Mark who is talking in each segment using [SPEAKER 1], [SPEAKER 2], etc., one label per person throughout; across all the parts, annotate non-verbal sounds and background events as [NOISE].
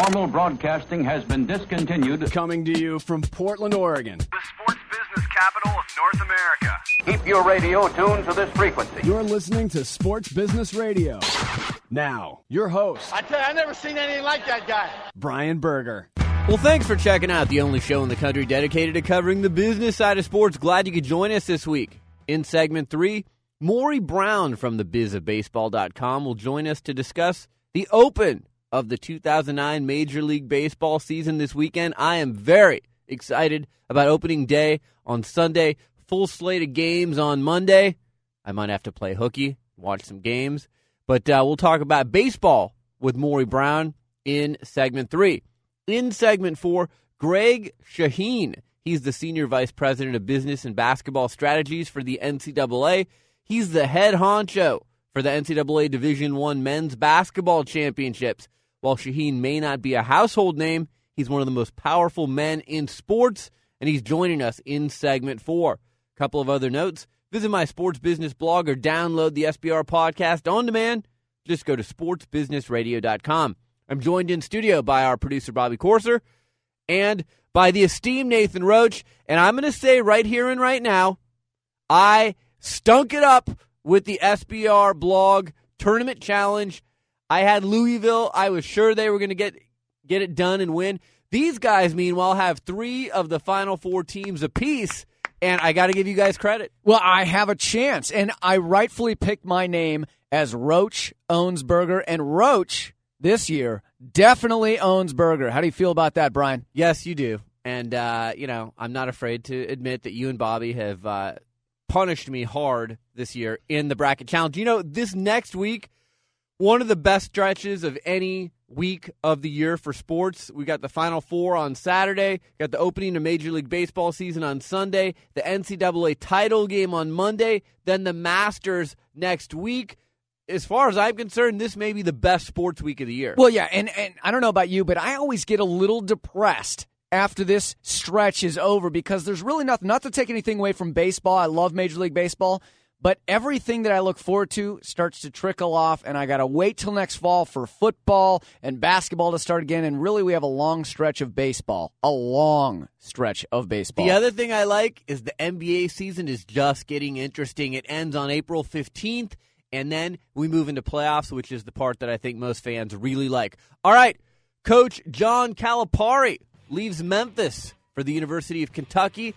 [SPEAKER 1] Normal broadcasting has been discontinued.
[SPEAKER 2] Coming to you from Portland, Oregon.
[SPEAKER 3] The sports business capital of North America.
[SPEAKER 1] Keep your radio tuned to this frequency.
[SPEAKER 2] You're listening to Sports Business Radio. Now, your host,
[SPEAKER 4] I tell you, I've never seen anything like that guy.
[SPEAKER 2] Brian Berger.
[SPEAKER 5] Well, thanks for checking out the only show in the country dedicated to covering the business side of sports. Glad you could join us this week. In segment three, Maury Brown from the bizofbaseball.com will join us to discuss the open of the 2009 Major League Baseball season this weekend. I am very excited about opening day on Sunday. Full slate of games on Monday. I might have to play hooky, watch some games, but uh, we'll talk about baseball with Maury Brown in segment three. In segment four, Greg Shaheen. He's the Senior Vice President of Business and Basketball Strategies for the NCAA. He's the head honcho for the NCAA Division One Men's Basketball Championships. While Shaheen may not be a household name, he's one of the most powerful men in sports, and he's joining us in segment four. A couple of other notes. Visit my sports business blog or download the SBR podcast on demand. Just go to sportsbusinessradio.com. I'm joined in studio by our producer, Bobby Corser, and by the esteemed Nathan Roach. And I'm going to say right here and right now, I stunk it up with the SBR blog tournament challenge. I had Louisville. I was sure they were going to get get it done and win. These guys, meanwhile, have three of the final four teams apiece, and I got to give you guys credit.
[SPEAKER 6] Well, I have a chance, and I rightfully picked my name as Roach owns Berger, and Roach this year definitely owns Berger. How do you feel about that, Brian?
[SPEAKER 5] Yes, you do. And, uh, you know, I'm not afraid to admit that you and Bobby have uh, punished me hard this year in the bracket challenge. You know, this next week, one of the best stretches of any week of the year for sports. We got the Final Four on Saturday, got the opening of Major League Baseball season on Sunday, the NCAA title game on Monday, then the Masters next week as far as I'm concerned, this may be the best sports week of the year.
[SPEAKER 6] Well, yeah, and, and I don't know about you, but I always get a little depressed after this stretch is over because there's really nothing, not to take anything away from baseball. I love Major League Baseball, but everything that I look forward to starts to trickle off, and I got to wait till next fall for football and basketball to start again. And really, we have a long stretch of baseball, a long stretch of baseball.
[SPEAKER 5] The other thing I like is the NBA season is just getting interesting. It ends on April 15th. And then we move into playoffs, which is the part that I think most fans really like. All right, Coach John Calipari leaves Memphis for the University of Kentucky.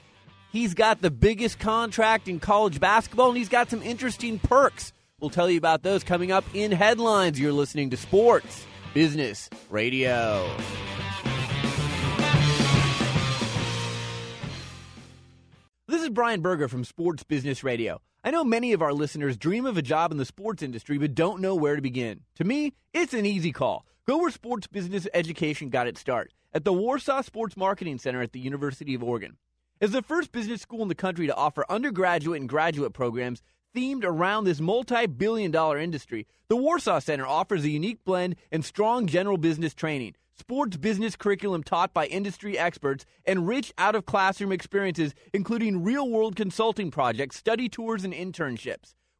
[SPEAKER 5] He's got the biggest contract in college basketball, and he's got some interesting perks. We'll tell you about those coming up in headlines. You're listening to Sports Business Radio. This is Brian Berger from Sports Business Radio. I know many of our listeners dream of a job in the sports industry but don't know where to begin. To me, it's an easy call. Go where sports business education got its start at the Warsaw Sports Marketing Center at the University of Oregon. As the first business school in the country to offer undergraduate and graduate programs themed around this multi billion dollar industry, the Warsaw Center offers a unique blend and strong general business training sports business curriculum taught by industry experts, and rich out of classroom experiences, including real world consulting projects, study tours, and internships.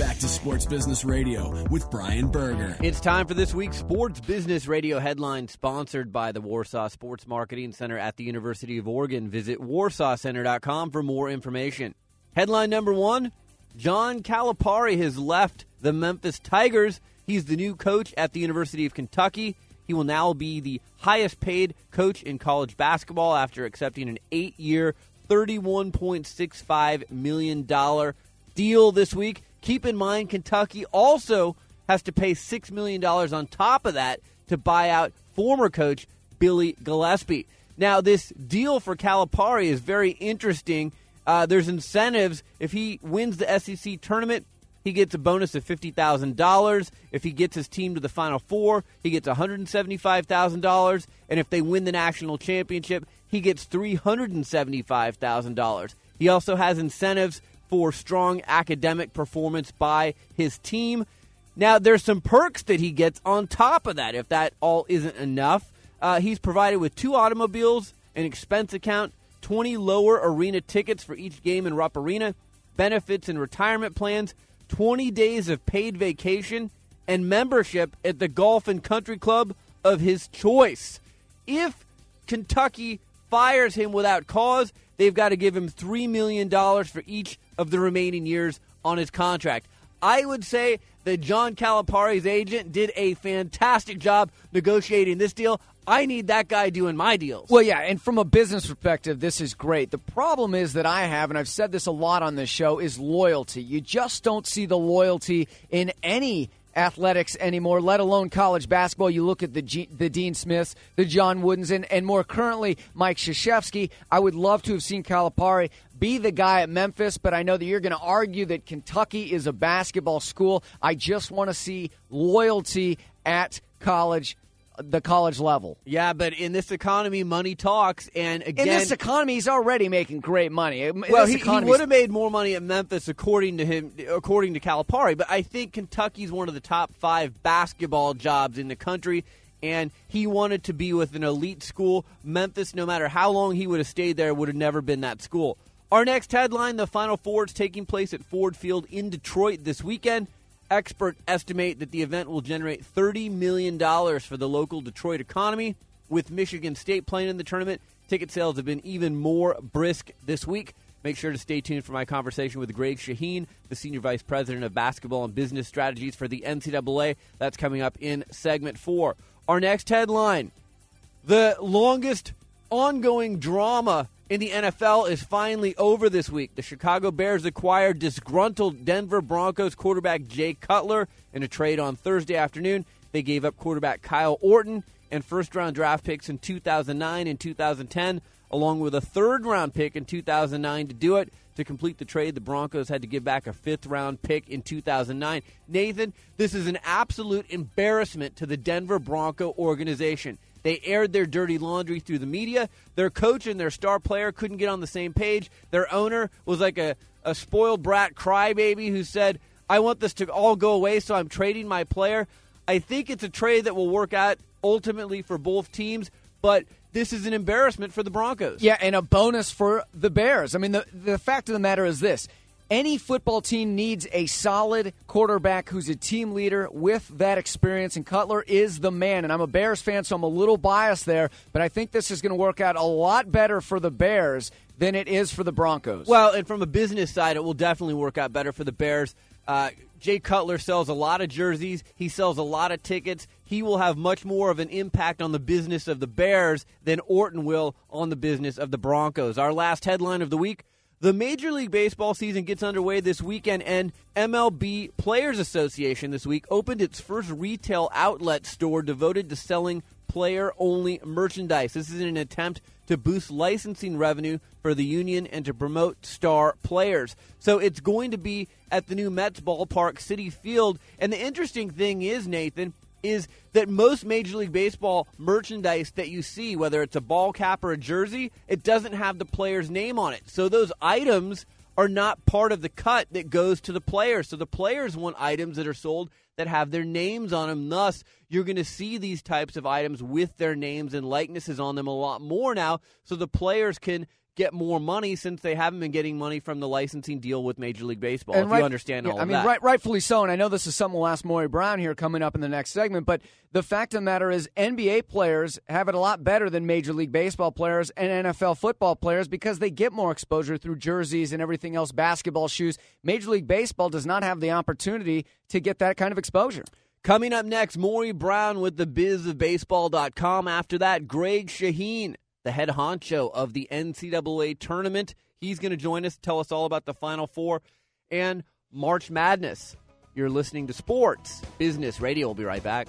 [SPEAKER 2] Back to Sports Business Radio with Brian Berger.
[SPEAKER 5] It's time for this week's Sports Business Radio headline, sponsored by the Warsaw Sports Marketing Center at the University of Oregon. Visit warsawcenter.com for more information. Headline number one John Calipari has left the Memphis Tigers. He's the new coach at the University of Kentucky. He will now be the highest paid coach in college basketball after accepting an eight year, $31.65 million deal this week. Keep in mind, Kentucky also has to pay $6 million on top of that to buy out former coach Billy Gillispie. Now, this deal for Calipari is very interesting. Uh, there's incentives if he wins the SEC tournament. he gets a bonus of $50,000. If he gets his team to the Final Four, he gets $175,000. And if they win the national championship, he gets $375,000. He also has incentives for strong academic performance by his team. Now, there's some perks that he gets on top of that if that all isn't enough. Uh, he's provided with two automobiles, an expense account, 20 lower arena tickets for each game in Rupp Arena, benefits and retirement plans, 20 days of paid vacation, and membership at the golf and country club of his choice. If Kentucky fires him without cause, they've got to give him $3 million for each of the remaining years on his contract. I would say that John Calipari's agent did a fantastic job negotiating this deal. I need that guy doing my deals.
[SPEAKER 6] Well, yeah, and from a business perspective, this is great. The problem is that I have, and I've said this a lot on this show, is loyalty. You just don't see the loyalty in any athletics anymore, let alone college basketball. You look at the G- the Dean Smiths, the John Woodens, and, and more currently Mike Krzyzewski. I would love to have seen Calipari be the guy at Memphis, but I know that you're going to argue that Kentucky is a basketball school. I just want to see loyalty at college the college level.
[SPEAKER 5] Yeah, but in this economy, money talks. And again,
[SPEAKER 6] in this economy, he's already making great money.
[SPEAKER 5] Well, he, he would have made more money at Memphis, according to him, according to Calipari. But I think Kentucky's one of the top five basketball jobs in the country. And he wanted to be with an elite school. Memphis, no matter how long he would have stayed there, would have never been that school. Our next headline the Final Four is taking place at Ford Field in Detroit this weekend. Experts estimate that the event will generate $30 million for the local Detroit economy. With Michigan State playing in the tournament, ticket sales have been even more brisk this week. Make sure to stay tuned for my conversation with Greg Shaheen, the Senior Vice President of Basketball and Business Strategies for the NCAA. That's coming up in segment four. Our next headline The longest ongoing drama in the NFL is finally over this week. The Chicago Bears acquired disgruntled Denver Broncos quarterback Jay Cutler in a trade on Thursday afternoon. They gave up quarterback Kyle Orton and first round draft picks in 2009 and 2010, along with a third round pick in 2009 to do it. To complete the trade, the Broncos had to give back a fifth round pick in 2009. Nathan, this is an absolute embarrassment to the Denver Bronco organization. They aired their dirty laundry through the media. Their coach and their star player couldn't get on the same page. Their owner was like a, a spoiled brat crybaby who said, I want this to all go away, so I'm trading my player. I think it's a trade that will work out ultimately for both teams, but this is an embarrassment for the Broncos.
[SPEAKER 6] Yeah, and a bonus for the Bears. I mean, the, the fact of the matter is this any football team needs a solid quarterback who's a team leader with that experience, and Cutler is the man. And I'm a Bears fan, so I'm a little biased there, but I think this is going to work out a lot better for the Bears than it is for the Broncos.
[SPEAKER 5] Well, and from a business side, it will definitely work out better for the Bears. Uh, Jay Cutler sells a lot of jerseys. He sells a lot of tickets. He will have much more of an impact on the business of the Bears than Orton will on the business of the Broncos. Our last headline of the week the Major League Baseball season gets underway this weekend, and MLB Players Association this week opened its first retail outlet store devoted to selling player only merchandise. This is an attempt to boost licensing revenue for the union and to promote star players. So it's going to be at the new Mets ballpark, Citi Field. And the interesting thing is, Nathan, is that most Major League Baseball merchandise that you see, whether it's a ball cap or a jersey, it doesn't have the player's name on it. So those items are not part of the cut that goes to the players. So the players want items that are sold that have their names on them. Thus, you're going to see these types of items with their names and likenesses on them a lot more now so the players can get more money since they haven't been getting money from the licensing deal with Major League Baseball. And if right, you understand all
[SPEAKER 6] yeah, I mean,
[SPEAKER 5] that.
[SPEAKER 6] Right, rightfully so. And I know this is something we'll ask Maury Brown here coming up in the next segment. But the fact of the matter is, NBA players have it a lot better than Major League Baseball players and NFL football players because they get more exposure through jerseys and everything else, basketball shoes. Major League Baseball does not have the opportunity to get that kind of exposure.
[SPEAKER 5] Coming up next, Maury Brown with the bizofbaseball.com. After that, Greg Shaheen the head honcho of the NCAA tournament. He's going to join us, tell us all about the Final Four and March Madness. You're listening to Sports Business Radio. We'll be right back.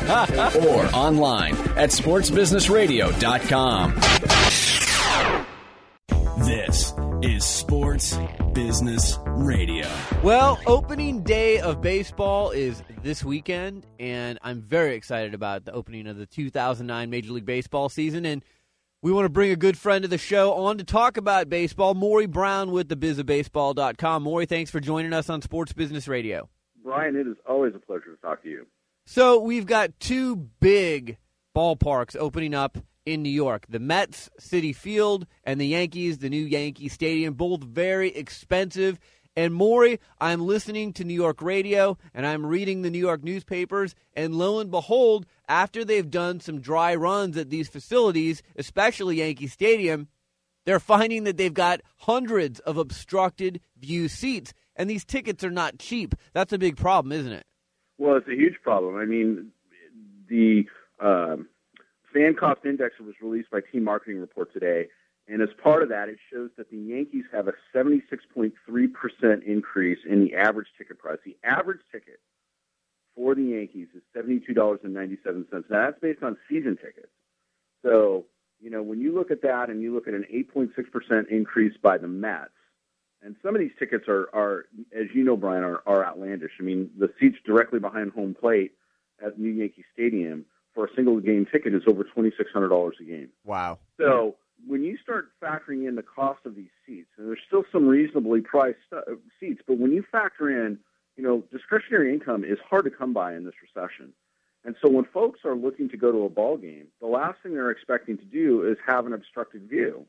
[SPEAKER 7] [LAUGHS] or online at sportsbusinessradio.com.
[SPEAKER 2] This is Sports Business Radio.
[SPEAKER 5] Well, opening day of baseball is this weekend, and I'm very excited about the opening of the 2009 Major League Baseball season. And we want to bring a good friend of the show on to talk about baseball, Maury Brown with thebizofbaseball.com. Maury, thanks for joining us on Sports Business Radio.
[SPEAKER 8] Brian, it is always a pleasure to talk to you.
[SPEAKER 5] So we've got two big ballparks opening up in New York the Mets Citi Field and the Yankees, the new Yankee Stadium, both very expensive. And Maury, I'm listening to New York radio and I'm reading the New York newspapers, and lo and behold, after they've done some dry runs at these facilities, especially Yankee Stadium, they're finding that they've got hundreds of obstructed view seats, and these tickets are not cheap. That's a big problem, isn't it?
[SPEAKER 8] Well, it's a huge problem. I mean, the um, fan cost index was released by Team Marketing Report today, and as part of that, it shows that the Yankees have a 76.3% increase in the average ticket price. The average ticket for the Yankees is $72.97. Now, that's based on season tickets. So, you know, when you look at that and you look at an 8.6% increase by the Mets, and some of these tickets are, are as you know, Brian, are, are outlandish. I mean, the seats directly behind home plate at New Yankee Stadium for a single game ticket is over twenty six hundred dollars a game.
[SPEAKER 5] Wow.
[SPEAKER 8] So when you start factoring in the cost of these seats, and there's still some reasonably priced seats, but when you factor in, you know, discretionary income is hard to come by in this recession. And so when folks are looking to go to a ball game, the last thing they're expecting to do is have an obstructed view.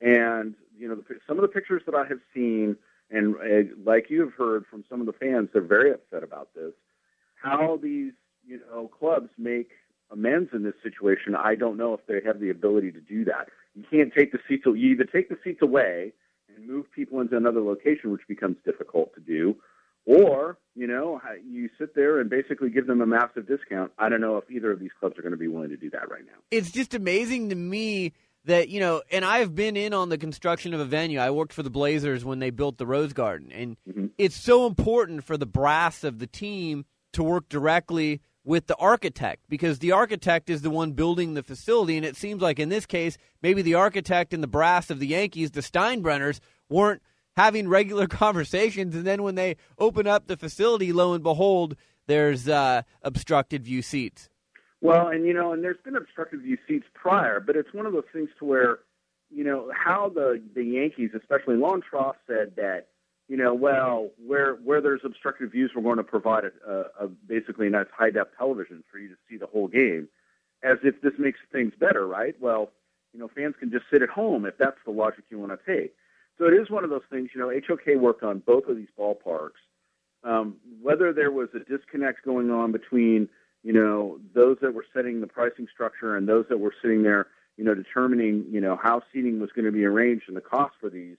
[SPEAKER 8] And you know, the, some of the pictures that I have seen, and uh, like you have heard from some of the fans, they're very upset about this. How these you know clubs make amends in this situation, I don't know if they have the ability to do that. You can't take the seats. You either take the seats away and move people into another location, which becomes difficult to do, or you know you sit there and basically give them a massive discount. I don't know if either of these clubs are going to be willing to do that right now.
[SPEAKER 5] It's just amazing to me that you know, and I've been in on the construction of a venue. I worked for the Blazers when they built the Rose Garden, and mm-hmm. it's so important for the brass of the team to work directly with the architect because the architect is the one building the facility, and it seems like in this case, maybe the architect and the brass of the Yankees, the Steinbrenners, weren't having regular [LAUGHS] conversations, and then when they open up the facility, lo and behold, there's uh, obstructed view seats.
[SPEAKER 8] Well, and you know, and there's been obstructive view seats prior, but it's one of those things to where, you know, how the the Yankees, especially Lonn Trost, said that, you know, well, where where there's obstructive views, we're going to provide a, a, a basically a nice high def television for you to see the whole game, as if this makes things better, right? Well, you know, fans can just sit at home if that's the logic you want to take. So it is one of those things. You know, HOK worked on both of these ballparks. Um, whether there was a disconnect going on between you know, those that were setting the pricing structure and those that were sitting there, you know, determining, you know, how seating was going to be arranged and the cost for these,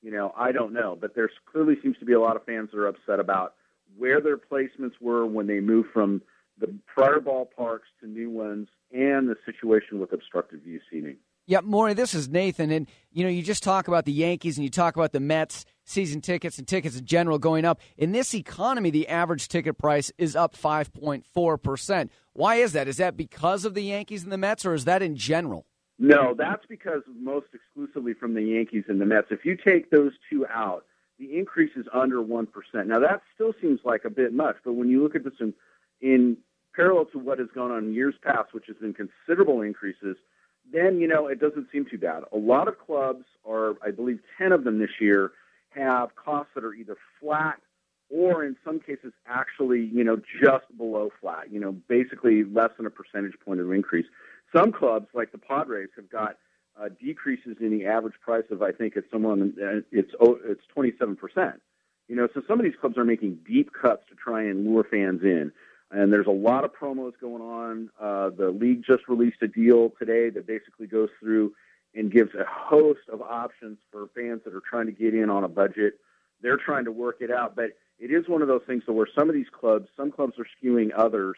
[SPEAKER 8] you know, I don't know. But there clearly seems to be a lot of fans that are upset about where their placements were when they moved from the prior ballparks to new ones and the situation with obstructed view seating.
[SPEAKER 6] Yeah, Maury, this is Nathan. And, you know, you just talk about the Yankees and you talk about the Mets season tickets and tickets in general going up. In this economy, the average ticket price is up 5.4%. Why is that? Is that because of the Yankees and the Mets, or is that in general?
[SPEAKER 8] No, that's because most exclusively from the Yankees and the Mets. If you take those two out, the increase is under 1%. Now, that still seems like a bit much, but when you look at this in, in parallel to what has gone on in years past, which has been considerable increases – then you know it doesn't seem too bad. A lot of clubs are, I believe, ten of them this year have costs that are either flat or in some cases actually, you know, just below flat. You know, basically less than a percentage point of increase. Some clubs, like the Padres, have got uh, decreases in the average price of I think it's on the, it's oh, it's 27 percent. You know, so some of these clubs are making deep cuts to try and lure fans in. And there's a lot of promos going on. Uh, the league just released a deal today that basically goes through and gives a host of options for fans that are trying to get in on a budget. They're trying to work it out, but it is one of those things where some of these clubs, some clubs are skewing others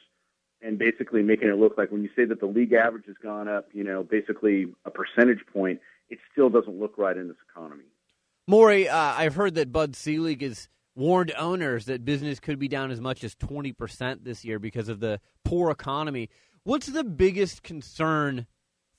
[SPEAKER 8] and basically making it look like when you say that the league average has gone up, you know, basically a percentage point, it still doesn't look right in this economy.
[SPEAKER 5] Maury, uh, I've heard that Bud Selig has warned owners that business could be down as much as 20% this year because of the poor economy. What's the biggest concern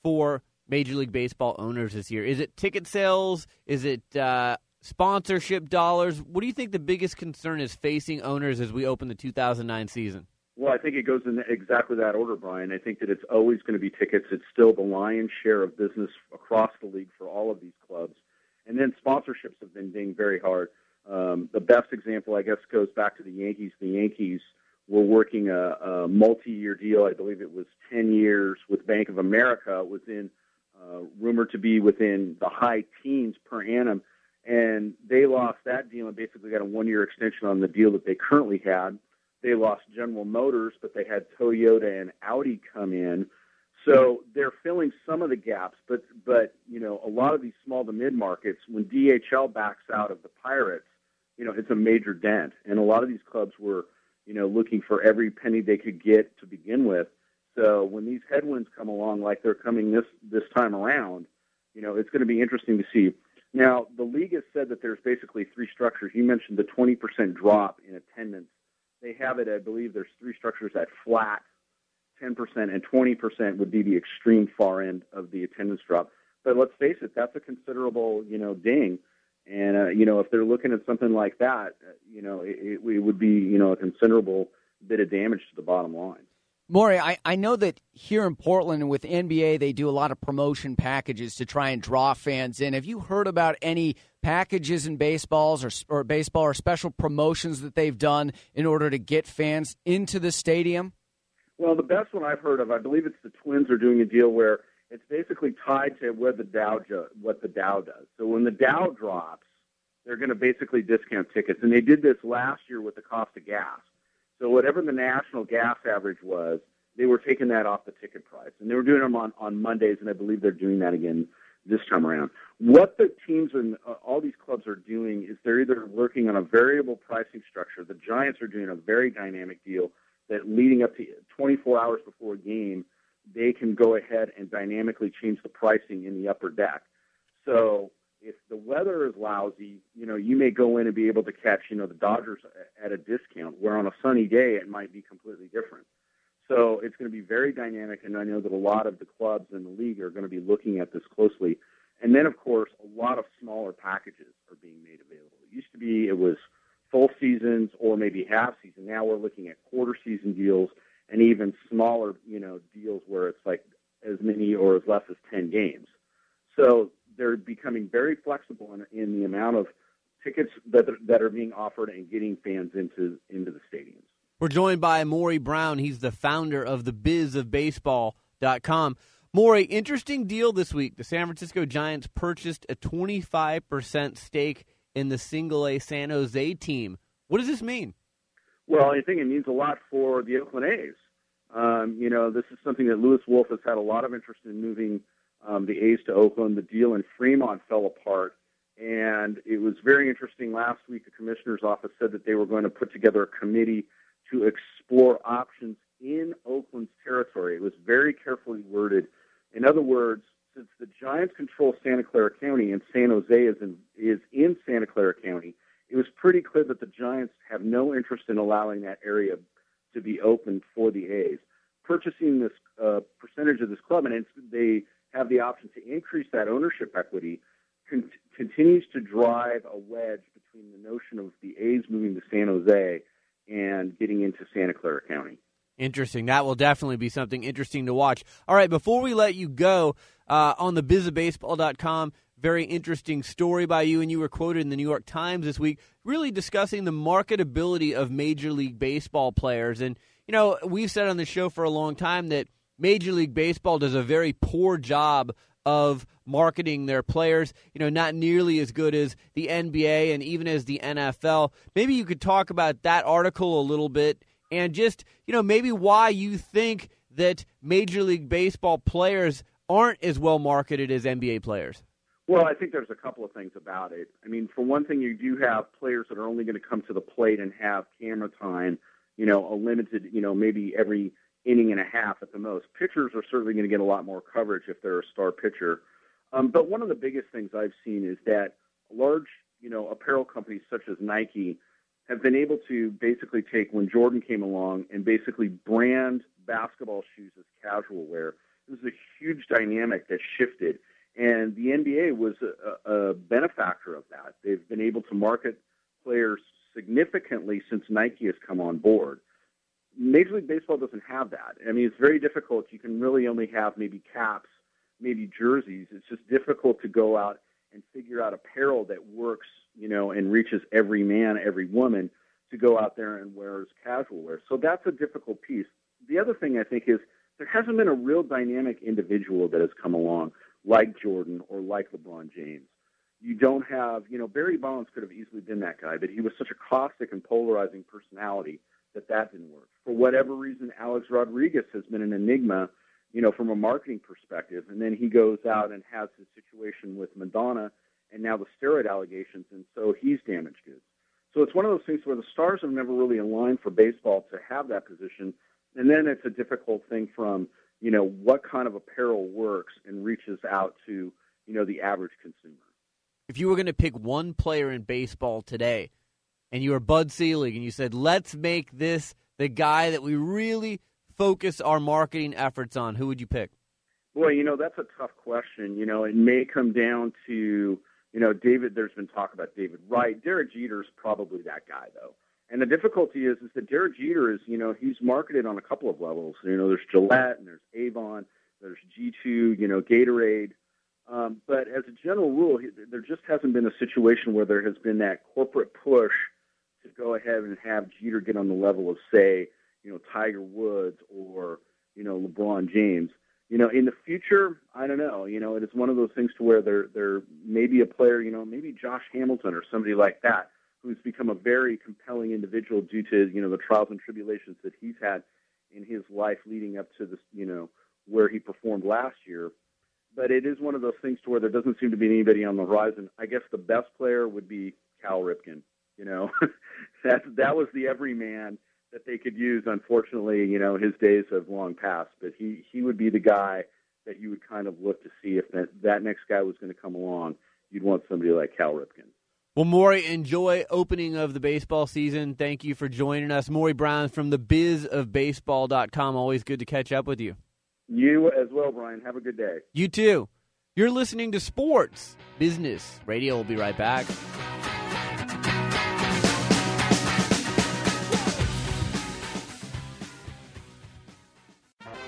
[SPEAKER 5] for Major League Baseball owners this year? Is it ticket sales? Is it uh, sponsorship dollars? What do you think the biggest concern is facing owners as we open the 2009 season?
[SPEAKER 8] Well, I think it goes in exactly that order, Brian. I think that it's always going to be tickets. It's still the lion's share of business across the league for all of these clubs. And then sponsorships have been being very hard. Um, the best example, I guess, goes back to the Yankees. The Yankees were working a, a multi-year deal. I believe it was 10 years with Bank of America. It was uh, rumored to be within the high teens per annum, and they lost that deal and basically got a one-year extension on the deal that they currently had. They lost General Motors, but they had Toyota and Audi come in. So they're filling some of the gaps, but but you know a lot of these small to mid markets, when DHL backs out of the Pirates, you know it's a major dent, and a lot of these clubs were you know looking for every penny they could get to begin with. So when these headwinds come along, like they're coming this this time around, you know it's going to be interesting to see. Now the league has said that there's basically three structures. You mentioned the 20% drop in attendance. They have it, I believe. There's three structures at flat 10% and 20% would be the extreme far end of the attendance drop. But let's face it, that's a considerable, you know, ding. And uh, you know, if they're looking at something like that, uh, you know, it, it would be, you know, a considerable bit of damage to the bottom line.
[SPEAKER 6] Maury, I, I know that here in Portland with NBA, they do a lot of promotion packages to try and draw fans in. Have you heard about any packages in baseballs or, or baseball or special promotions that they've done in order to get fans into the stadium?
[SPEAKER 8] Well, the best one I've heard of, I believe it's the Twins are doing a deal where it's basically tied to where the Dow what the Dow does. So when the Dow drops, they're going to basically discount tickets, and they did this last year with the cost of gas. So whatever the national gas average was, they were taking that off the ticket price, and they were doing them on on Mondays, and I believe they're doing that again this time around. What the teams and uh, all these clubs are doing is they're either working on a variable pricing structure. The Giants are doing a very dynamic deal that leading up to 24 hours before a game, they can go ahead and dynamically change the pricing in the upper deck. So if the weather is lousy, you know, you may go in and be able to catch, you know, the Dodgers at a discount, where on a sunny day it might be completely different. So it's going to be very dynamic, and I know that a lot of the clubs in the league are going to be looking at this closely. And then, of course, a lot of smaller packages are being made available. It used to be it was full seasons or maybe half season. Now we're looking at quarter season deals and even smaller, you know, deals where it's like as many or as less as 10 games. So they're becoming very flexible in, in the amount of tickets that are, that are being offered and getting fans into into the stadiums.
[SPEAKER 5] We're joined by Maury Brown. He's the founder of the bizofbaseball.com. Maury, interesting deal this week. The San Francisco Giants purchased a 25% stake in the single A San Jose team. What does this mean?
[SPEAKER 8] Well, I think it means a lot for the Oakland A's. Um, you know, this is something that Lewis Wolff has had a lot of interest in moving um, the A's to Oakland. The deal in Fremont fell apart. And it was very interesting. Last week, the commissioner's office said that they were going to put together a committee to explore options in Oakland's territory. It was very carefully worded. In other words, since the Giants control Santa Clara County and San Jose is in, is in Santa Clara County, it was pretty clear that the Giants have no interest in allowing that area to be open for the A's. Purchasing this uh, percentage of this club, and they have the option to increase that ownership equity, con- continues to drive a wedge between the notion of the A's moving to San Jose and getting into Santa Clara County.
[SPEAKER 5] Interesting. That will definitely be something interesting to watch. All right, before we let you go, uh, on the bizofbaseball.com, very interesting story by you, and you were quoted in the New York Times this week, really discussing the marketability of Major League Baseball players. And, you know, we've said on the show for a long time that Major League Baseball does a very poor job of marketing their players, you know, not nearly as good as the NBA and even as the NFL. Maybe you could talk about that article a little bit and just, you know, maybe why you think that Major League Baseball players aren't as well marketed as NBA players.
[SPEAKER 8] Well, I think there's a couple of things about it. I mean, for one thing, you do have players that are only going to come to the plate and have camera time, you know, a limited, you know, maybe every inning and a half at the most. Pitchers are certainly going to get a lot more coverage if they're a star pitcher. Um, but one of the biggest things I've seen is that large, you know, apparel companies such as Nike have been able to basically take when Jordan came along and basically brand basketball shoes as casual wear. It was a huge dynamic that shifted, and the NBA was a, a benefactor of that. They've been able to market players significantly since Nike has come on board. Major League Baseball doesn't have that. I mean, it's very difficult. You can really only have maybe caps, maybe jerseys. It's just difficult to go out and figure out apparel that works, you know, and reaches every man, every woman to go out there and wear as casual wear. So that's a difficult piece. The other thing I think is there hasn't been a real dynamic individual that has come along like Jordan or like LeBron James. You don't have, you know, Barry Bonds could have easily been that guy, but he was such a caustic and polarizing personality that that didn't work. For whatever reason, Alex Rodriguez has been an enigma, you know, from a marketing perspective. And then he goes out and has his situation with Madonna and now the steroid allegations, and so he's damaged goods. So it's one of those things where the stars have never really aligned for baseball to have that position. And then it's a difficult thing from, you know, what kind of apparel works and reaches out to, you know, the average consumer.
[SPEAKER 5] If you were going to pick one player in baseball today and you were Bud Selig and you said, let's make this the guy that we really focus our marketing efforts on, who would you pick?
[SPEAKER 8] Boy, you know, that's a tough question. You know, it may come down to, you know, David, there's been talk about David Wright. Derek Jeter's probably that guy, though. And the difficulty is, is that Derek Jeter is, you know, he's marketed on a couple of levels. You know, there's Gillette and there's Avon, there's G2, you know, Gatorade. Um, but as a general rule, he, there just hasn't been a situation where there has been that corporate push to go ahead and have Jeter get on the level of, say, you know, Tiger Woods or, you know, LeBron James. You know, in the future, I don't know. You know, it is one of those things to where there there may be a player, you know, maybe Josh Hamilton or somebody like that, who's become a very compelling individual due to you know the trials and tribulations that he's had in his life leading up to this, you know, where he performed last year. But it is one of those things to where there doesn't seem to be anybody on the horizon. I guess the best player would be Cal Ripken. You know, [LAUGHS] that that was the everyman that they could use. Unfortunately, you know, his days have long passed. But he he would be the guy that you would kind of look to see if that that next guy was going to come along. You'd want somebody like Cal Ripken.
[SPEAKER 5] Well, Maury, enjoy opening of the baseball season. Thank you for joining us. Maury Brown from the bizofbaseball.com. Always good to catch up with you.
[SPEAKER 8] You as well, Brian. Have a good day.
[SPEAKER 5] You too. You're listening to Sports Business Radio. We'll be right back.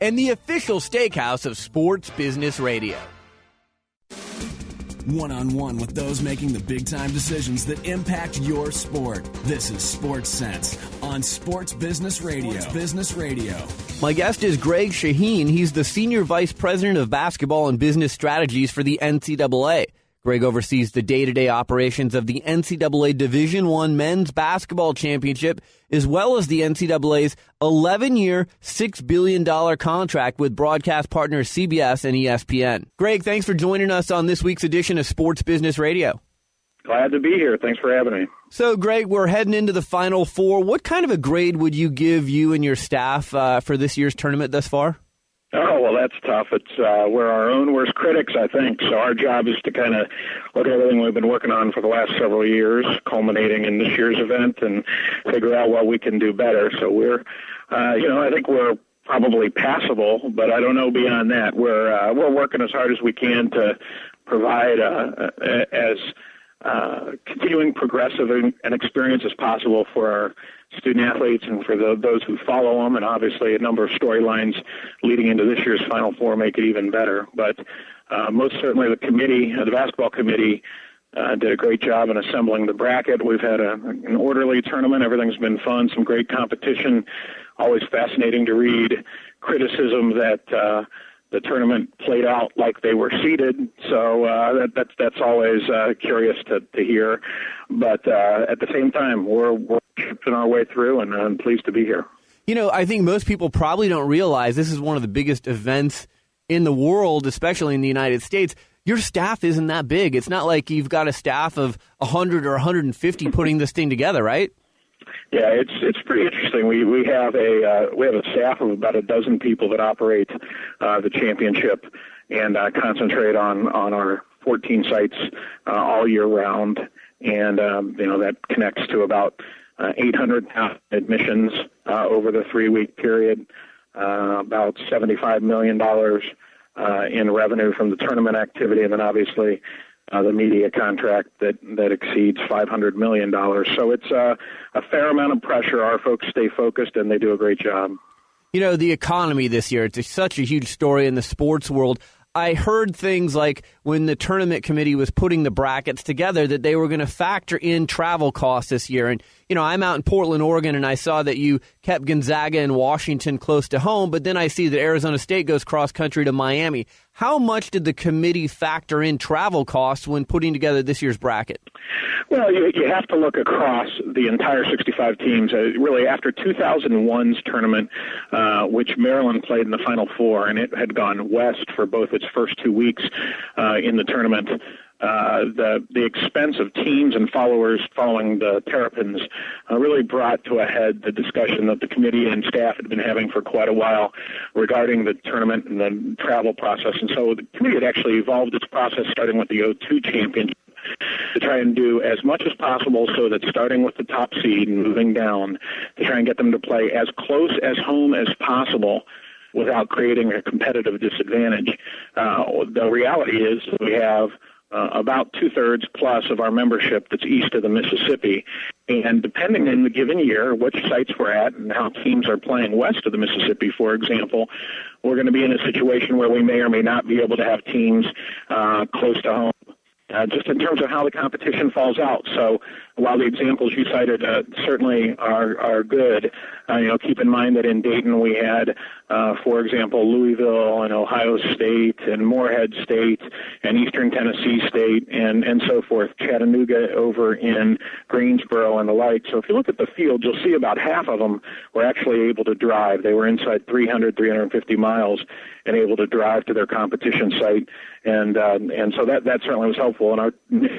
[SPEAKER 5] and the official steakhouse of Sports Business Radio.
[SPEAKER 2] one on one with those making the big time decisions that impact your sport. This is Sports Sense on Sports Business Radio. Sports Business Radio.
[SPEAKER 5] My guest is Greg Shaheen. He's the Senior Vice President of Basketball and Business Strategies for the NCAA. Greg oversees the day-to-day operations of the NCAA Division One Men's Basketball Championship, as well as the NCAA's 11-year, $6 billion contract with broadcast partners CBS and ESPN. Greg, thanks for joining us on this week's edition of Sports Business Radio.
[SPEAKER 9] Glad to be here. Thanks for having me.
[SPEAKER 5] So, Greg, we're heading into the Final Four. What kind of a grade would you give you and your staff uh, for this year's tournament thus far?
[SPEAKER 9] Oh that's tough. It's uh, we're our own worst critics, I think. So our job is to kind of look at everything we've been working on for the last several years, culminating in this year's event, and figure out what we can do better. So we're, uh, you know, I think we're probably passable, but I don't know beyond that. We're uh, we're working as hard as we can to provide uh, as uh, continuing progressive and experience as possible for our student athletes and for the, those who follow them, and obviously a number of storylines leading into this year's Final Four make it even better. But uh, most certainly the committee, uh, the basketball committee, uh, did a great job in assembling the bracket. We've had a, an orderly tournament. Everything's been fun, some great competition. Always fascinating to read criticism that uh, the tournament played out like they were seeded. So uh, that, that's that's always uh, curious to, to hear. But uh, at the same time, we're we're our way through, and I'm pleased to be here.
[SPEAKER 5] You know, I think most people probably don't realize this is one of the biggest events in the world, especially in the United States. Your staff isn't that big. It's not like you've got a staff of 100 or 150 putting this thing together, right?
[SPEAKER 9] Yeah, it's it's pretty interesting. We we have a uh, we have a staff of about a dozen people that operate uh, the championship and uh, concentrate on on our 14 sites uh, all year round, and um, you know that connects to about uh, 800 admissions uh, over the three week period, uh, about 75 million dollars uh, in revenue from the tournament activity, and then obviously uh, the media contract that that exceeds 500 million dollars. So it's uh, a fair amount of pressure. Our folks stay focused, and they do a great job.
[SPEAKER 5] You know, the economy this year, it's such a huge story in the sports world. I heard things like when the tournament committee was putting the brackets together that they were going to factor in travel costs this year. And, you know, I'm out in Portland, Oregon, and I saw that you kept Gonzaga and Washington close to home, but then I see that Arizona State goes cross country to Miami. How much did the committee factor in travel costs when putting together this year's bracket?
[SPEAKER 9] Well, you, you have to look across the entire 65 teams. Uh, really, after 2001's tournament, uh, which Maryland played in the Final Four, and it had gone west for both its first two weeks uh, in the tournament. Uh, the the expense of teams and followers following the Terrapins uh, really brought to a head the discussion that the committee and staff had been having for quite a while regarding the tournament and the travel process. And so the committee had actually evolved its process, starting with the O2 championship to try and do as much as possible so that starting with the top seed and moving down to try and get them to play as close as home as possible without creating a competitive disadvantage. Uh, the reality is we have uh, about two thirds plus of our membership that's east of the Mississippi. And depending on the given year, which sites we're at, and how teams are playing west of the Mississippi, for example, we're going to be in a situation where we may or may not be able to have teams uh, close to home uh, just in terms of how the competition falls out. So while the examples you cited uh, certainly are are good, uh, you know, keep in mind that in Dayton we had, uh, for example, Louisville and Ohio State and Morehead State and Eastern Tennessee State and and so forth, Chattanooga over in Greensboro and the like. So if you look at the field, you'll see about half of them were actually able to drive. They were inside 300, 350 miles and able to drive to their competition site, and uh, and so that that certainly was helpful. And our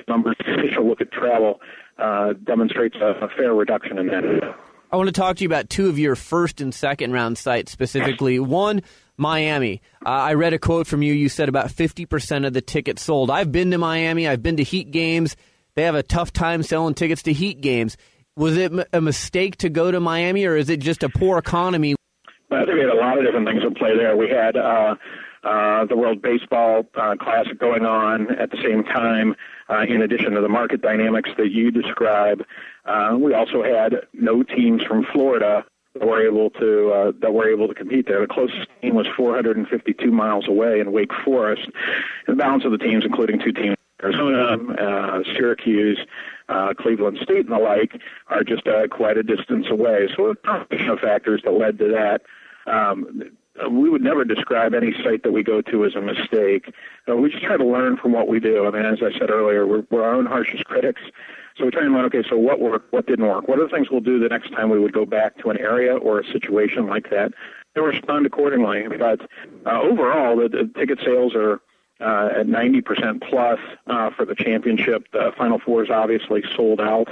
[SPEAKER 9] numbers, you look at travel, uh, demonstrates a, a fair reduction in that.
[SPEAKER 5] I want to talk to you about two of your first and second round sites specifically. One, Miami. Uh, I read a quote from you. You said about 50% of the tickets sold. I've been to Miami, I've been to Heat games. They have a tough time selling tickets to Heat games. Was it a mistake to go to Miami, or is it just a poor economy?
[SPEAKER 9] I think we had a lot of different things at play there. We had uh, uh, the World Baseball uh, Classic going on at the same time, uh, in addition to the market dynamics that you describe. Uh, we also had no teams from Florida that were able to uh, that were able to compete there. The closest team was 452 miles away in Wake Forest. And the balance of the teams, including two teams Arizona, uh, Syracuse, uh, Cleveland State, and the like are just uh, quite a distance away. So a combination of factors that led to that. Um, we would never describe any site that we go to as a mistake. Uh, we just try to learn from what we do. I mean, as I said earlier, we're, we're our own harshest critics. So we try and learn, okay, so what worked, what didn't work? What are the things we'll do the next time we would go back to an area or a situation like that and respond accordingly? But uh, overall, the, the ticket sales are uh, at 90% plus uh, for the championship. The Final Four is obviously sold out,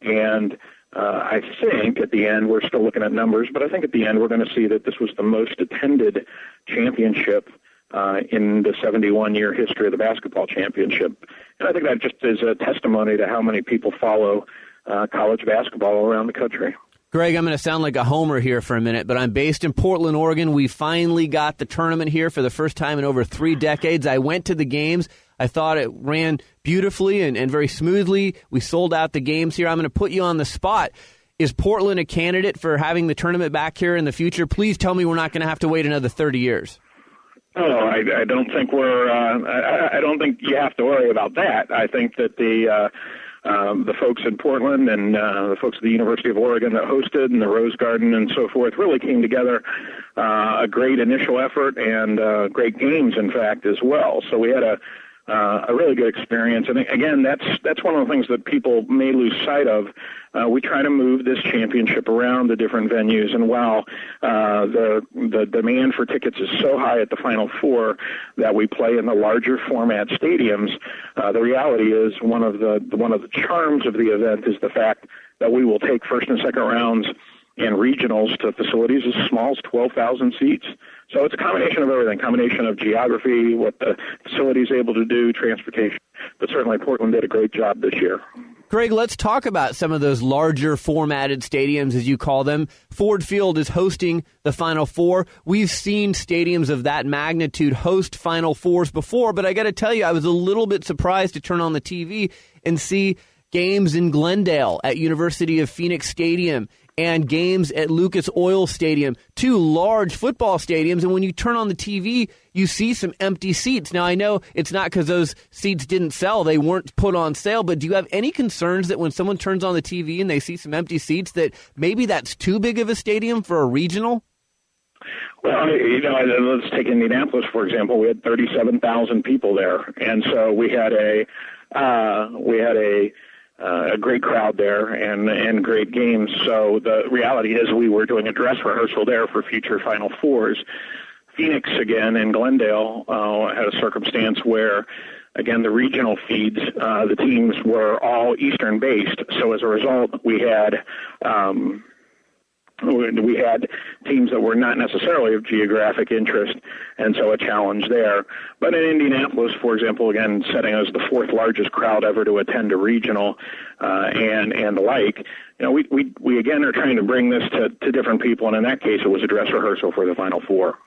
[SPEAKER 9] and uh, I think at the end we're still looking at numbers, but I think at the end we're going to see that this was the most attended championship uh, in the 71 year history of the basketball championship. And I think that just is a testimony to how many people follow uh, college basketball around the country.
[SPEAKER 5] Greg, I'm going to sound like a homer here for a minute, but I'm based in Portland, Oregon. We finally got the tournament here for the first time in over three decades. I went to the games. I thought it ran beautifully and, and very smoothly. We sold out the games here. I'm going to put you on the spot. Is Portland a candidate for having the tournament back here in the future? Please tell me we're not going to have to wait another 30 years.
[SPEAKER 9] Oh, I, I don't think we're. Uh, I, I don't think you have to worry about that. I think that the uh, um, the folks in Portland and uh, the folks at the University of Oregon that hosted and the Rose Garden and so forth really came together. Uh, a great initial effort and uh, great games, in fact, as well. So we had a uh, a really good experience. And again, that's that's one of the things that people may lose sight of. Uh, we try to move this championship around the different venues, and while uh, the the demand for tickets is so high at the Final Four that we play in the larger format stadiums, uh, the reality is one of the one of the charms of the event is the fact that we will take first and second rounds and regionals to facilities as small as 12,000 seats. So it's a combination of everything, combination of geography, what the facility is able to do, transportation. But certainly Portland did a great job this year.
[SPEAKER 5] Greg, let's talk about some of those larger formatted stadiums, as you call them. Ford Field is hosting the Final Four. We've seen stadiums of that magnitude host Final Fours before, but I got to tell you, I was a little bit surprised to turn on the TV and see games in Glendale at University of Phoenix Stadium and games at Lucas Oil Stadium, two large football stadiums. And when you turn on the TV, you see some empty seats. Now, I know it's not because those seats didn't sell, they weren't put on sale, but do you have any concerns that when someone turns on the TV and they see some empty seats, that maybe that's too big of a stadium for a regional?
[SPEAKER 9] Well, you know, let's take Indianapolis for example. We had 37,000 people there, and so we had a uh, we had a uh, a great crowd there and and great games. So the reality is we were doing a dress rehearsal there for future Final Fours. Phoenix again and Glendale uh, had a circumstance where again the regional feeds uh, the teams were all eastern based so as a result we had um, we had teams that were not necessarily of geographic interest, and so a challenge there. But in Indianapolis, for example, again, setting as the fourth largest crowd ever to attend a regional, uh, and and the like, you know, we we we again are trying to bring this to to different people, and in that case, it was a dress rehearsal for the Final Four.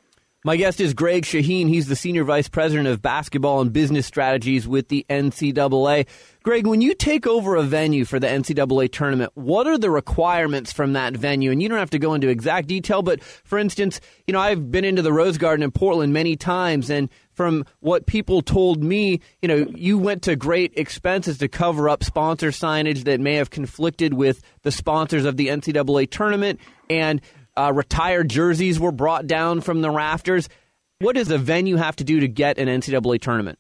[SPEAKER 5] My guest is Greg Shaheen. He's the Senior Vice President of Basketball and Business Strategies with the NCAA. Greg, when you take over a venue for the NCAA tournament, what are the requirements from that venue? And you don't have to go into exact detail, but for instance, you know, I've been into the Rose Garden in Portland many times, and from what people told me, you know, you went to great expenses to cover up sponsor signage that may have conflicted with the sponsors of the NCAA tournament. And uh, retired jerseys were brought down from the rafters. What does a venue have to do to get an NCAA tournament?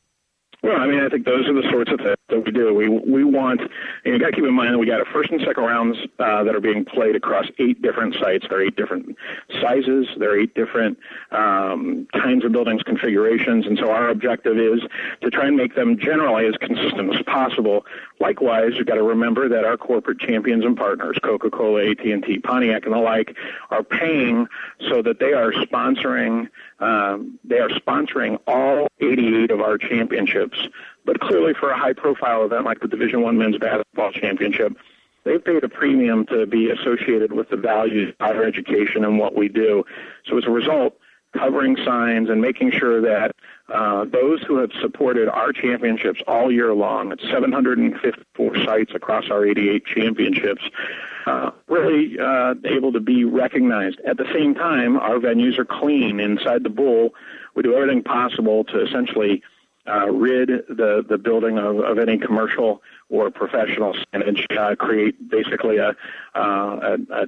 [SPEAKER 9] Well, I mean, I think those are the sorts of things that we do. We we want, and you got to keep in mind that we got a first and second rounds uh, that are being played across eight different sites. There are eight different sizes. There are eight different um, kinds of buildings configurations, and so our objective is to try and make them generally as consistent as possible. Likewise, you've got to remember that our corporate champions and partners, Coca-Cola, AT&T, Pontiac, and the like, are paying so that they are sponsoring um, they are sponsoring all 88 of our championships, but clearly for a high-profile event like the Division One Men's Basketball Championship, they've paid a premium to be associated with the values of higher education and what we do. So as a result, covering signs and making sure that uh, those who have supported our championships all year long, at 754 sites across our 88 championships, uh, really uh, able to be recognized. At the same time, our venues are clean inside the bowl. We do everything possible to essentially uh, rid the the building of, of any commercial or professional signage, uh, create basically a, uh, a, a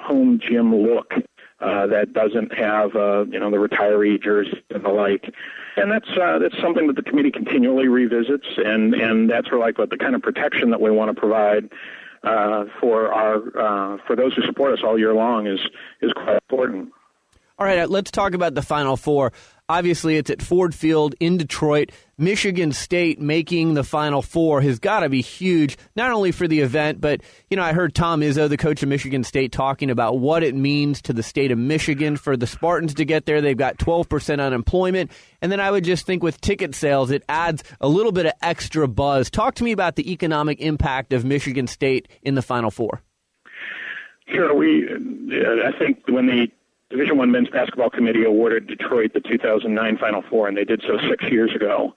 [SPEAKER 9] home gym look uh, that doesn't have uh, you know the retiree jersey and the like. And that's uh, that's something that the committee continually revisits, and and that's like what the kind of protection that we want to provide uh, for our uh, for those who support us all year long is is quite important.
[SPEAKER 5] All right, let's talk about the Final Four. Obviously, it's at Ford Field in Detroit. Michigan State making the Final Four has got to be huge, not only for the event, but, you know, I heard Tom Izzo, the coach of Michigan State, talking about what it means to the state of Michigan for the Spartans to get there. They've got 12% unemployment. And then I would just think with ticket sales, it adds a little bit of extra buzz. Talk to me about the economic impact of Michigan State in the Final Four.
[SPEAKER 9] Sure. We, I think when the Division One Men's Basketball Committee awarded Detroit the 2009 Final Four, and they did so six years ago.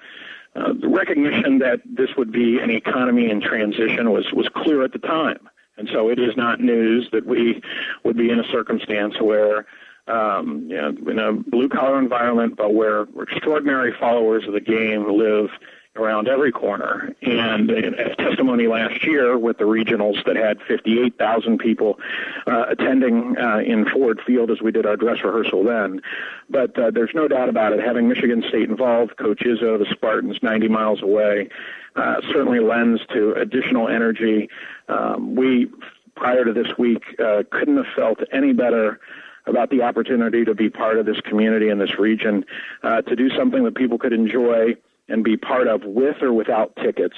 [SPEAKER 9] Uh, the recognition that this would be an economy in transition was was clear at the time, and so it is not news that we would be in a circumstance where. Um, you know, in a blue collar environment, but where extraordinary followers of the game live around every corner. And as testimony last year with the regionals that had 58,000 people uh, attending uh, in Ford Field as we did our dress rehearsal then. But uh, there's no doubt about it. Having Michigan State involved, Coach Izzo, the Spartans, 90 miles away, uh, certainly lends to additional energy. Um, we, prior to this week, uh, couldn't have felt any better about the opportunity to be part of this community in this region, uh, to do something that people could enjoy and be part of with or without tickets.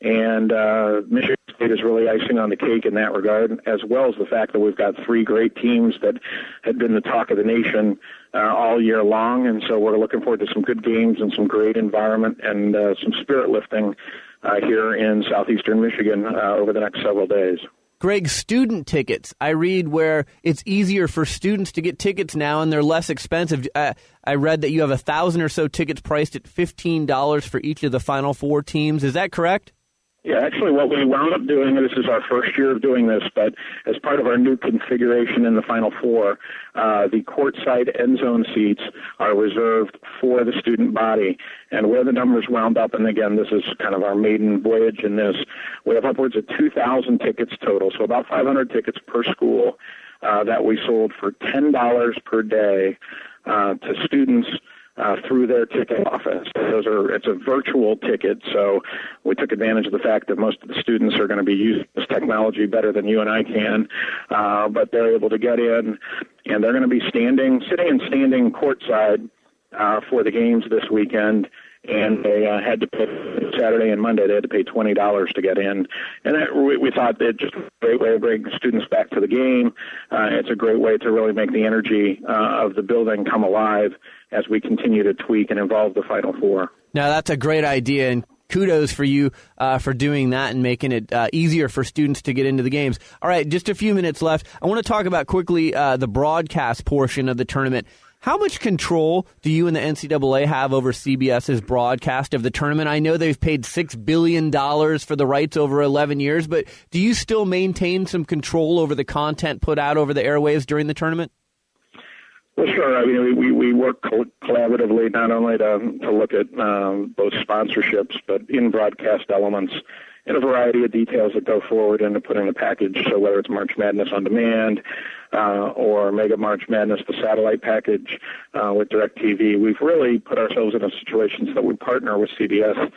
[SPEAKER 9] And uh, Michigan State is really icing on the cake in that regard, as well as the fact that we've got three great teams that had been the talk of the nation uh, all year long. And so we're looking forward to some good games and some great environment and uh, some spirit lifting uh, here in southeastern Michigan uh, over the next several days.
[SPEAKER 5] Greg, student tickets. I read where it's easier for students to get tickets now and they're less expensive. Uh, I read that you have a thousand or so tickets priced at $15 for each of the Final Four teams. Is that correct?
[SPEAKER 9] Yeah, actually, what we wound up doing, this is our first year of doing this, but as part of our new configuration in the Final Four, uh, the courtside end zone seats are reserved for the student body. And where the numbers wound up, and again, this is kind of our maiden voyage in this, we have upwards of 2,000 tickets total, so about 500 tickets per school uh, that we sold for $10 per day uh, to students uh, through their ticket office. Those are it's a virtual ticket, so we took advantage of the fact that most of the students are going to be using this technology better than you and I can, uh, but they're able to get in, and they're going to be standing, sitting and standing courtside uh, for the games this weekend and they uh, had to pay Saturday and Monday. They had to pay twenty dollars to get in, and that, we, we thought that just a great way to bring students back to the game. Uh, it's a great way to really make the energy uh, of the building come alive as we continue to tweak and evolve the Final Four.
[SPEAKER 5] Now that's a great idea, and kudos for you uh, for doing that and making it uh, easier for students to get into the games. All right, just a few minutes left. I want to talk about quickly uh, the broadcast portion of the tournament. How much control do you and the NCAA have over CBS's broadcast of the tournament? I know they've paid $6 billion for the rights over 11 years, but do you still maintain some control over the content put out over the airwaves during the tournament?
[SPEAKER 9] Well, sure. I mean, we, we work collaboratively not only to, to look at um, both sponsorships, but in broadcast elements in a variety of details that go forward into putting the package. So whether it's March Madness on demand uh, or Mega March Madness, the satellite package uh, with DirecTV, we've really put ourselves in a situation so that we partner with CBS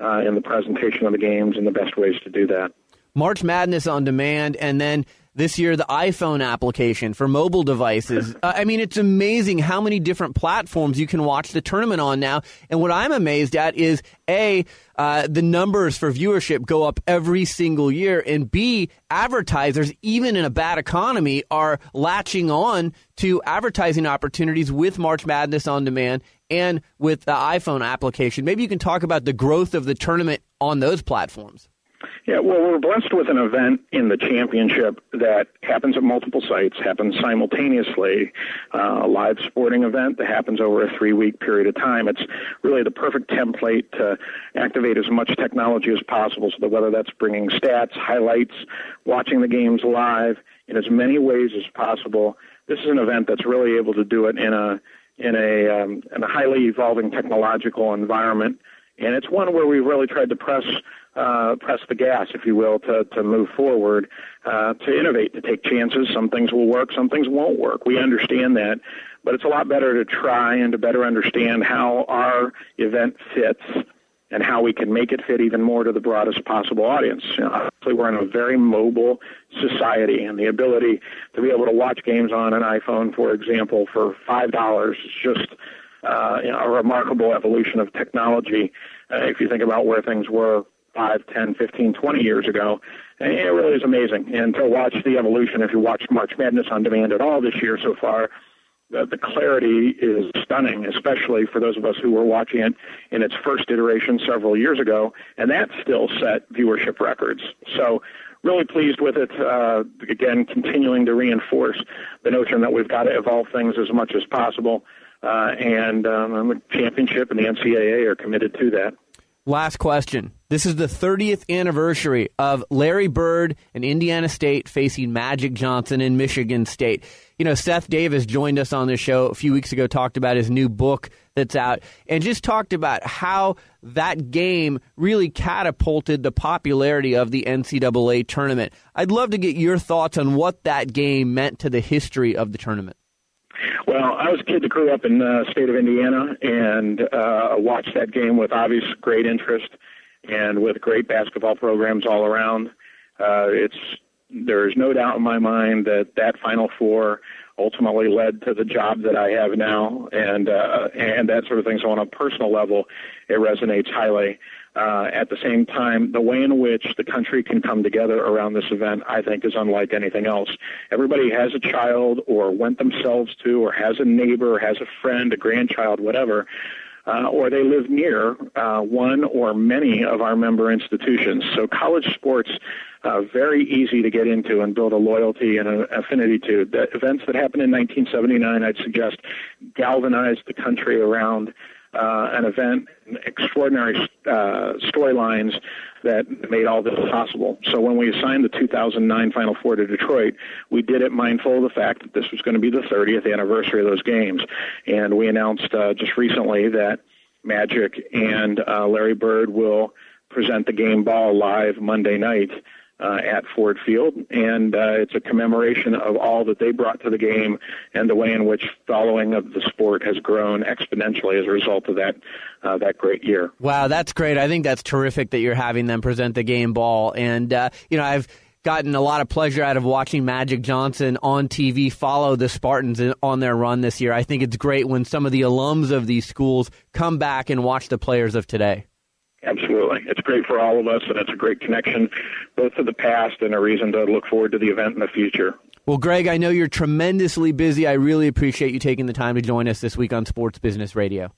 [SPEAKER 9] uh, in the presentation of the games and the best ways to do that.
[SPEAKER 5] March Madness on demand, and then this year the iPhone application for mobile devices. [LAUGHS] uh, I mean, it's amazing how many different platforms you can watch the tournament on now. And what I'm amazed at is A, uh, the numbers for viewership go up every single year, and B, advertisers, even in a bad economy, are latching on to advertising opportunities with March Madness on demand and with the iPhone application. Maybe you can talk about the growth of the tournament on those platforms.
[SPEAKER 9] Yeah, well, we're blessed with an event in the championship that happens at multiple sites, happens simultaneously, uh, a live sporting event that happens over a three week period of time. It's really the perfect template to activate as much technology as possible. So that whether that's bringing stats, highlights, watching the games live in as many ways as possible, this is an event that's really able to do it in a in a um, in a highly evolving technological environment, and it's one where we've really tried to press uh, press the gas, if you will, to to move forward, uh, to innovate, to take chances. Some things will work, some things won't work. We understand that, but it's a lot better to try and to better understand how our event fits and how we can make it fit even more to the broadest possible audience. You know, obviously, we're in a very mobile society, and the ability to be able to watch games on an iPhone, for example, for five dollars is just uh, you know, a remarkable evolution of technology. Uh, if you think about where things were five, ten, fifteen, twenty years ago, and it really is amazing. And to watch the evolution, if you watch March Madness on demand at all this year so far, the, the clarity is stunning, especially for those of us who were watching it in its first iteration several years ago, and that still set viewership records. So, really pleased with it. Uh, again, continuing to reinforce the notion that we've got to evolve things as much as possible, uh, and um, the championship and the NCAA are committed to that.
[SPEAKER 5] Last question. This is the 30th anniversary of Larry Bird and Indiana State facing Magic Johnson and Michigan State. You know, Seth Davis joined us on the show a few weeks ago, talked about his new book that's out, and just talked about how that game really catapulted the popularity of the NCAA tournament. I'd love to get your thoughts on what that game meant to the history of the tournament.
[SPEAKER 9] Well, I was a kid that grew up in the state of Indiana and uh, watched that game with obvious great interest and with great basketball programs all around. Uh, it's there's no doubt in my mind that that Final Four ultimately led to the job that I have now, and uh, and that sort of thing. So on a personal level, it resonates highly. Uh, at the same time, the way in which the country can come together around this event, I think, is unlike anything else. Everybody has a child, or went themselves to, or has a neighbor, has a friend, a grandchild, whatever. Uh, or they live near uh, one or many of our member institutions. So college sports uh, very easy to get into and build a loyalty and an affinity to. The events that happened in 1979, I'd suggest, galvanized the country around uh, an event, extraordinary uh, storylines that made all this possible. So when we assigned the 2009 Final Four to Detroit, we did it mindful of the fact that this was going to be the 30th anniversary of those games, and we announced uh, just recently that Magic and uh, Larry Bird will present the game ball live Monday night uh, at Ford Field, and uh, it's a commemoration of all that they brought to the game and the way in which following of the sport has grown exponentially as a result of that uh, that great year.
[SPEAKER 5] Wow, that's great! I think that's terrific that you're having them present the game ball, and uh, you know I've gotten a lot of pleasure out of watching Magic Johnson on TV follow the Spartans on their run this year. I think it's great when some of the alums of these schools come back and watch the players of today.
[SPEAKER 9] Absolutely. It's great for all of us, and it's a great connection both to the past and a reason to look forward to the event in the future.
[SPEAKER 5] Well, Greg, I know you're tremendously busy. I really appreciate you taking the time to join us this week on Sports Business Radio.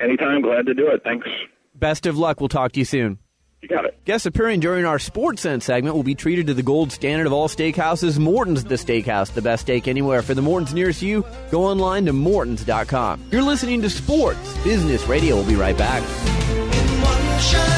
[SPEAKER 9] Anytime. Glad to do it. Thanks.
[SPEAKER 5] Best of luck. We'll talk to you soon.
[SPEAKER 9] You got it.
[SPEAKER 5] Guests appearing during our Sports Sense segment will be treated to the gold standard of all steakhouses, Morton's the Steakhouse, the best steak anywhere. For the Morton's nearest you, go online to mortons.com. You're listening to Sports Business Radio. We'll be right back. This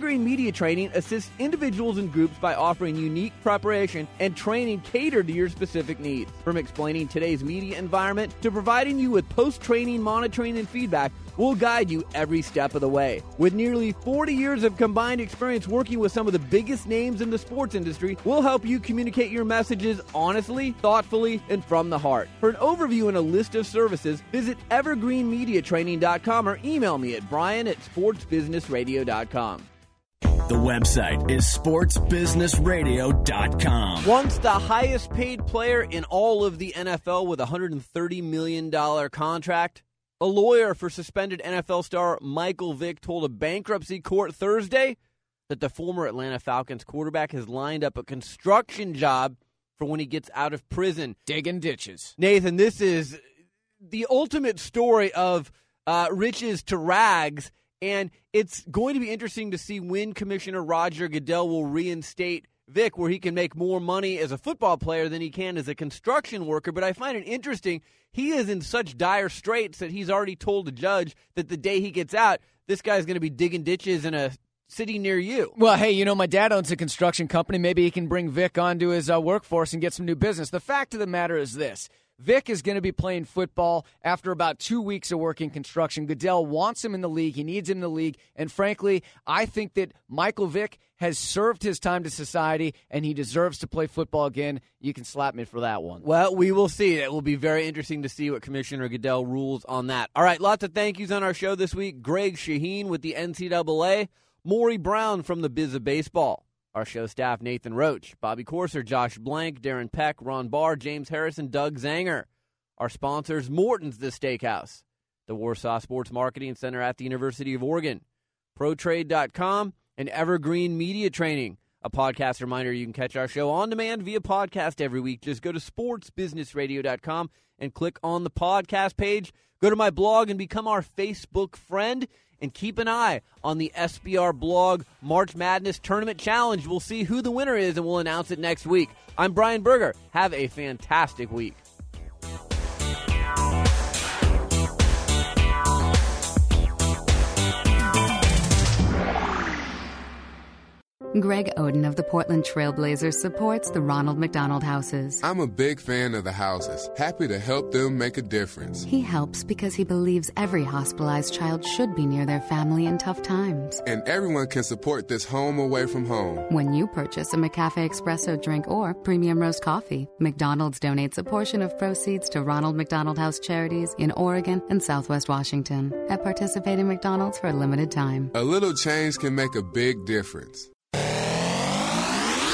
[SPEAKER 5] Media Training assists individuals and groups by offering unique preparation and training catered to your specific needs. From explaining today's media environment to providing you with post training monitoring and feedback, we'll guide you every step of the way. With nearly 40 years of combined experience working with some of the biggest names in the sports industry, we'll help you communicate your messages honestly, thoughtfully, and from the heart. For an overview and a list of services, visit evergreenmediatraining.com or email me at brian at sportsbusinessradio.com.
[SPEAKER 2] The website is sportsbusinessradio.com.
[SPEAKER 5] Once the highest paid player in all of the NFL with a $130 million contract, A lawyer for suspended NFL star Michael Vick told a bankruptcy court Thursday that the former Atlanta Falcons quarterback has lined up a construction job for when he gets out of prison.
[SPEAKER 6] Digging ditches.
[SPEAKER 5] Nathan, this is the ultimate story of uh, riches to rags, and it's going to be interesting to see when Commissioner Roger Goodell will reinstate Vick, where he can make more money as a football player than he can as a construction worker. But I find it interesting. He is in such dire straits that he's already told the judge that the day he gets out, this guy's going to be digging ditches in a city near you.
[SPEAKER 6] Well, hey, you know, my dad owns a construction company. Maybe he can bring Vick onto his uh, workforce and get some new business. The fact of the matter is this. Vick is going to be playing football after about two weeks of working construction. Goodell wants him in the league. He needs him in the league. And frankly, I think that Michael Vick has served his time to society and he deserves to play football again. You can slap me for that one.
[SPEAKER 5] Well, we will see. It will be very interesting to see what Commissioner Goodell rules on that. All right, lots of thank yous on our show this week. Greg Shaheen with the NCAA. Maury Brown from the Biz of Baseball. Our show staff Nathan Roach, Bobby Corser, Josh Blank, Darren Peck, Ron Barr, James Harrison, Doug Zanger. Our sponsors Morton's The Steakhouse, the Warsaw Sports Marketing Center at the University of Oregon, ProTrade.com, and Evergreen Media Training. A podcast reminder you can catch our show on demand via podcast every week. Just go to sportsbusinessradio.com and click on the podcast page. Go to my blog and become our Facebook friend and keep an eye on the SBR blog March Madness Tournament Challenge. We'll see who the winner is and we'll announce it next week. I'm Brian Berger. Have a fantastic week.
[SPEAKER 10] Greg Oden of the Portland Trailblazers supports the Ronald McDonald Houses.
[SPEAKER 11] I'm a big fan of the houses, happy to help them make a difference.
[SPEAKER 10] He helps because he believes every hospitalized child should be near their family in tough times.
[SPEAKER 11] And everyone can support this home away from home.
[SPEAKER 10] When you purchase a McCafe Espresso drink or premium roast coffee, McDonald's donates a portion of proceeds to Ronald McDonald House charities in Oregon and Southwest Washington at participating McDonald's for a limited time.
[SPEAKER 11] A little change can make a big difference.